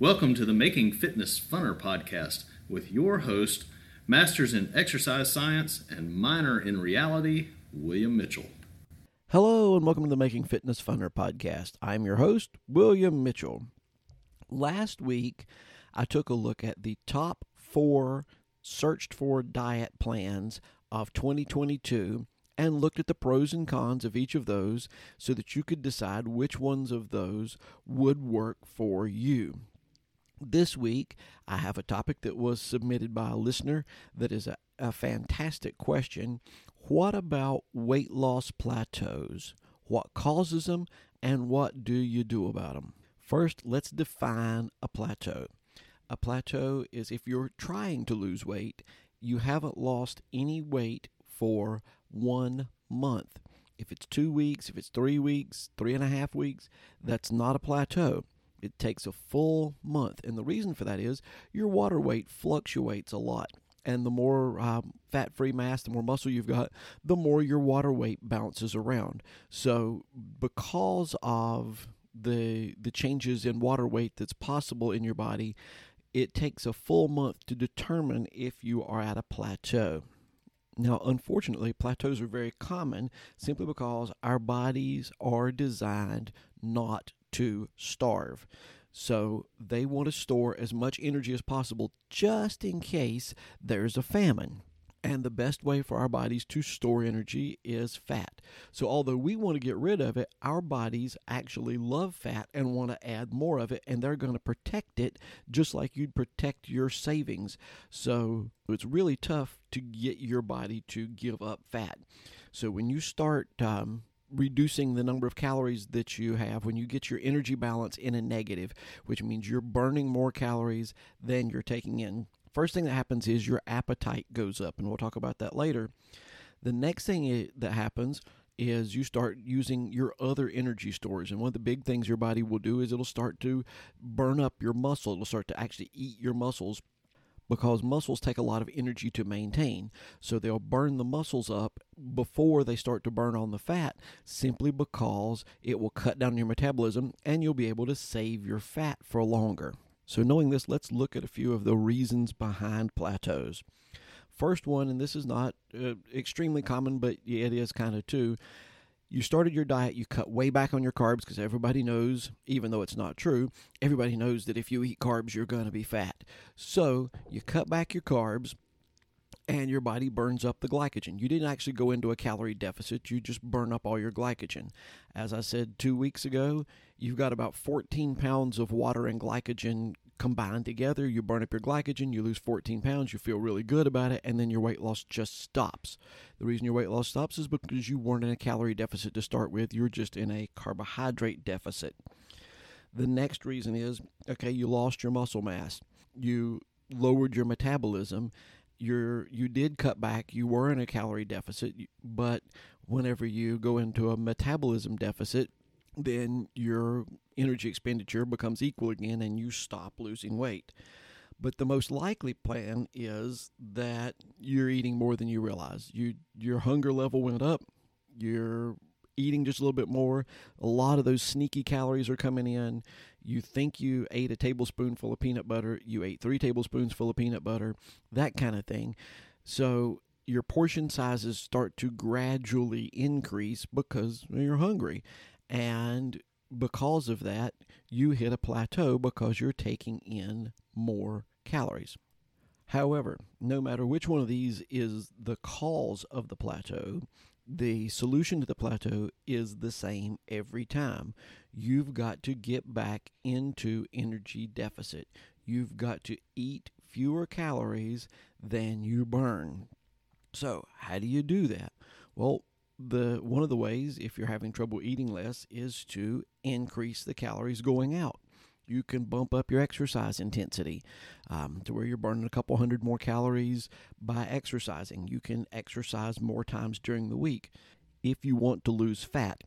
Welcome to the Making Fitness Funner podcast with your host, Masters in Exercise Science and Minor in Reality, William Mitchell. Hello, and welcome to the Making Fitness Funner podcast. I'm your host, William Mitchell. Last week, I took a look at the top four searched for diet plans of 2022 and looked at the pros and cons of each of those so that you could decide which ones of those would work for you. This week, I have a topic that was submitted by a listener that is a, a fantastic question. What about weight loss plateaus? What causes them, and what do you do about them? First, let's define a plateau. A plateau is if you're trying to lose weight, you haven't lost any weight for one month. If it's two weeks, if it's three weeks, three and a half weeks, that's not a plateau. It takes a full month. And the reason for that is your water weight fluctuates a lot. And the more um, fat free mass, the more muscle you've got, the more your water weight bounces around. So, because of the the changes in water weight that's possible in your body, it takes a full month to determine if you are at a plateau. Now, unfortunately, plateaus are very common simply because our bodies are designed not to starve. So they want to store as much energy as possible just in case there's a famine. And the best way for our bodies to store energy is fat. So, although we want to get rid of it, our bodies actually love fat and want to add more of it, and they're going to protect it just like you'd protect your savings. So, it's really tough to get your body to give up fat. So, when you start um, reducing the number of calories that you have when you get your energy balance in a negative, which means you're burning more calories than you're taking in first thing that happens is your appetite goes up, and we'll talk about that later. The next thing that happens is you start using your other energy stores. And one of the big things your body will do is it'll start to burn up your muscle. It'll start to actually eat your muscles because muscles take a lot of energy to maintain. So they'll burn the muscles up before they start to burn on the fat simply because it will cut down your metabolism and you'll be able to save your fat for longer. So, knowing this, let's look at a few of the reasons behind plateaus. First one, and this is not uh, extremely common, but it is kind of too. You started your diet, you cut way back on your carbs because everybody knows, even though it's not true, everybody knows that if you eat carbs, you're going to be fat. So, you cut back your carbs and your body burns up the glycogen. You didn't actually go into a calorie deficit, you just burn up all your glycogen. As I said two weeks ago, you've got about 14 pounds of water and glycogen combined together. You burn up your glycogen, you lose 14 pounds, you feel really good about it, and then your weight loss just stops. The reason your weight loss stops is because you weren't in a calorie deficit to start with, you're just in a carbohydrate deficit. The next reason is okay, you lost your muscle mass, you lowered your metabolism you're you did cut back you were in a calorie deficit but whenever you go into a metabolism deficit then your energy expenditure becomes equal again and you stop losing weight. But the most likely plan is that you're eating more than you realize. You your hunger level went up. You're eating just a little bit more. A lot of those sneaky calories are coming in. You think you ate a tablespoonful of peanut butter, you ate three tablespoons full of peanut butter, that kind of thing. So your portion sizes start to gradually increase because you're hungry. And because of that, you hit a plateau because you're taking in more calories. However, no matter which one of these is the cause of the plateau, the solution to the plateau is the same every time. You've got to get back into energy deficit. You've got to eat fewer calories than you burn. So, how do you do that? Well, the one of the ways if you're having trouble eating less is to increase the calories going out you can bump up your exercise intensity um, to where you're burning a couple hundred more calories by exercising. You can exercise more times during the week. If you want to lose fat,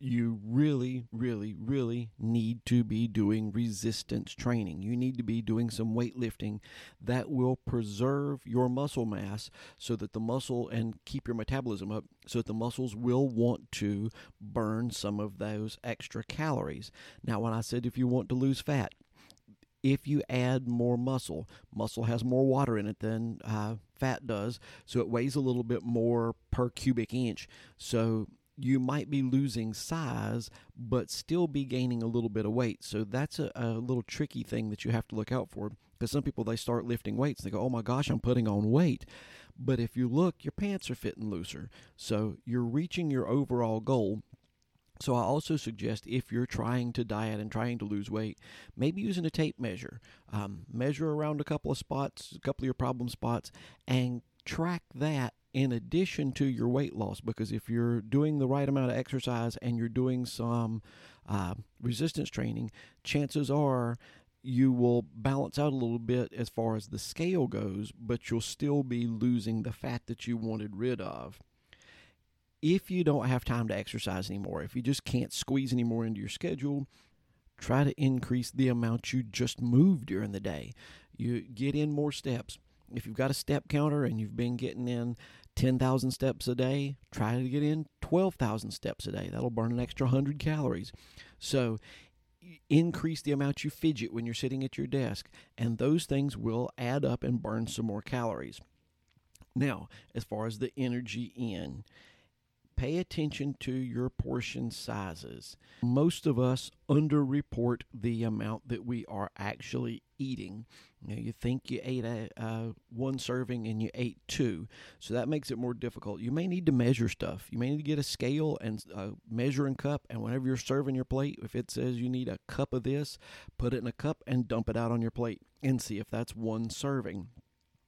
you really, really, really need to be doing resistance training. You need to be doing some weightlifting that will preserve your muscle mass so that the muscle and keep your metabolism up so that the muscles will want to burn some of those extra calories. Now, when I said if you want to lose fat, if you add more muscle. Muscle has more water in it than uh, fat does, so it weighs a little bit more per cubic inch. So you might be losing size, but still be gaining a little bit of weight. So that's a, a little tricky thing that you have to look out for. Because some people they start lifting weights, they go, "Oh my gosh, I'm putting on weight." But if you look, your pants are fitting looser, so you're reaching your overall goal so I also suggest if you're trying to diet and trying to lose weight, maybe using a tape measure. Um, measure around a couple of spots, a couple of your problem spots, and track that in addition to your weight loss. Because if you're doing the right amount of exercise and you're doing some uh, resistance training, chances are you will balance out a little bit as far as the scale goes, but you'll still be losing the fat that you wanted rid of if you don't have time to exercise anymore, if you just can't squeeze any more into your schedule, try to increase the amount you just move during the day. You get in more steps. If you've got a step counter and you've been getting in 10,000 steps a day, try to get in 12,000 steps a day. That'll burn an extra 100 calories. So, increase the amount you fidget when you're sitting at your desk, and those things will add up and burn some more calories. Now, as far as the energy in, pay attention to your portion sizes. Most of us underreport the amount that we are actually eating. You, know, you think you ate a, uh, one serving and you ate two, so that makes it more difficult. You may need to measure stuff. You may need to get a scale and a measuring cup, and whenever you're serving your plate, if it says you need a cup of this, put it in a cup and dump it out on your plate and see if that's one serving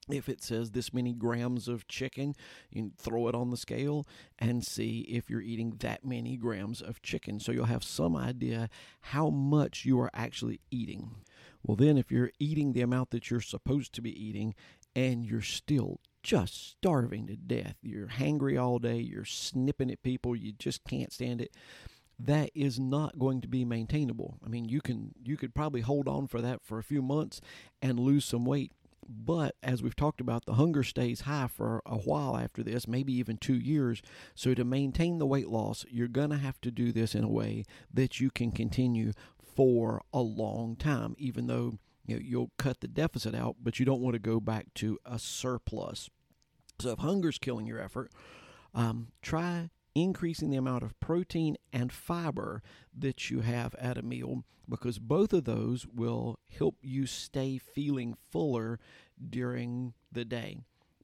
if it says this many grams of chicken, you throw it on the scale and see if you're eating that many grams of chicken. So you'll have some idea how much you are actually eating. Well, then, if you're eating the amount that you're supposed to be eating and you're still just starving to death, you're hangry all day, you're snipping at people, you just can't stand it that is not going to be maintainable. I mean, you can you could probably hold on for that for a few months and lose some weight, but as we've talked about, the hunger stays high for a while after this, maybe even two years. So, to maintain the weight loss, you're going to have to do this in a way that you can continue for a long time, even though you know, you'll cut the deficit out, but you don't want to go back to a surplus. So, if hunger's killing your effort, um, try increasing the amount of protein and fiber that you have at a meal because both of those will help you stay feeling fuller during the day.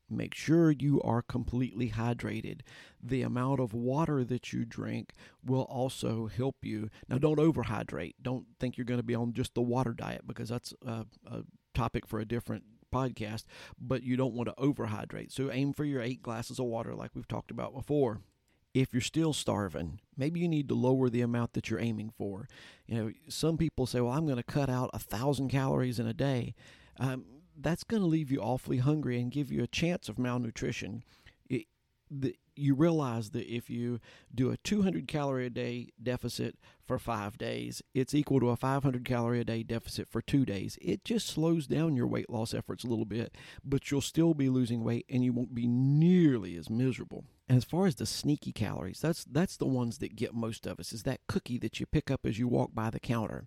Make sure you are completely hydrated. The amount of water that you drink will also help you. Now, don't overhydrate. Don't think you're going to be on just the water diet because that's a, a topic for a different podcast, but you don't want to overhydrate. So aim for your eight glasses of water, like we've talked about before if you're still starving, maybe you need to lower the amount that you're aiming for. You know, some people say, "Well, I'm going to cut out a thousand calories in a day." Um, that's going to leave you awfully hungry and give you a chance of malnutrition. The, you realize that if you do a 200 calorie a day deficit for five days, it's equal to a 500 calorie a day deficit for two days. It just slows down your weight loss efforts a little bit, but you'll still be losing weight and you won't be nearly as miserable. And as far as the sneaky calories, that's that's the ones that get most of us. Is that cookie that you pick up as you walk by the counter.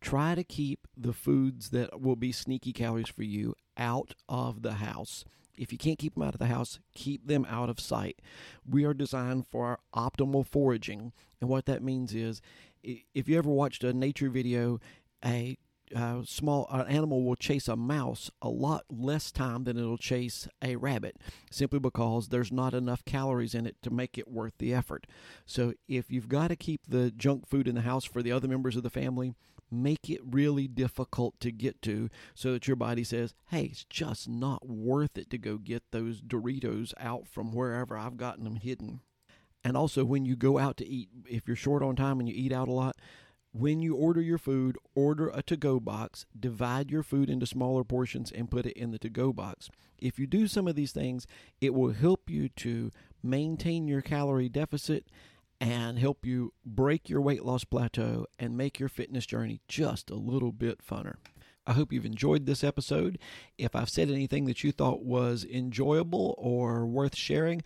Try to keep the foods that will be sneaky calories for you out of the house. If you can't keep them out of the house, keep them out of sight. We are designed for our optimal foraging. And what that means is if you ever watched a nature video, a small uh, animal will chase a mouse a lot less time than it'll chase a rabbit simply because there's not enough calories in it to make it worth the effort. So if you've got to keep the junk food in the house for the other members of the family, make it really difficult to get to so that your body says, hey, it's just not worth it to go get those Doritos out from wherever I've gotten them hidden. And also, when you go out to eat, if you're short on time and you eat out a lot, when you order your food, order a to go box, divide your food into smaller portions, and put it in the to go box. If you do some of these things, it will help you to maintain your calorie deficit and help you break your weight loss plateau and make your fitness journey just a little bit funner. I hope you've enjoyed this episode. If I've said anything that you thought was enjoyable or worth sharing,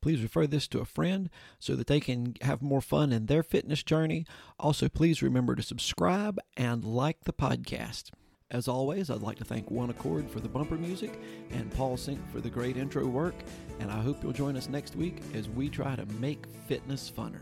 please refer this to a friend so that they can have more fun in their fitness journey. Also, please remember to subscribe and like the podcast. As always, I'd like to thank One Accord for the bumper music and Paul Sink for the great intro work. And I hope you'll join us next week as we try to make fitness funner.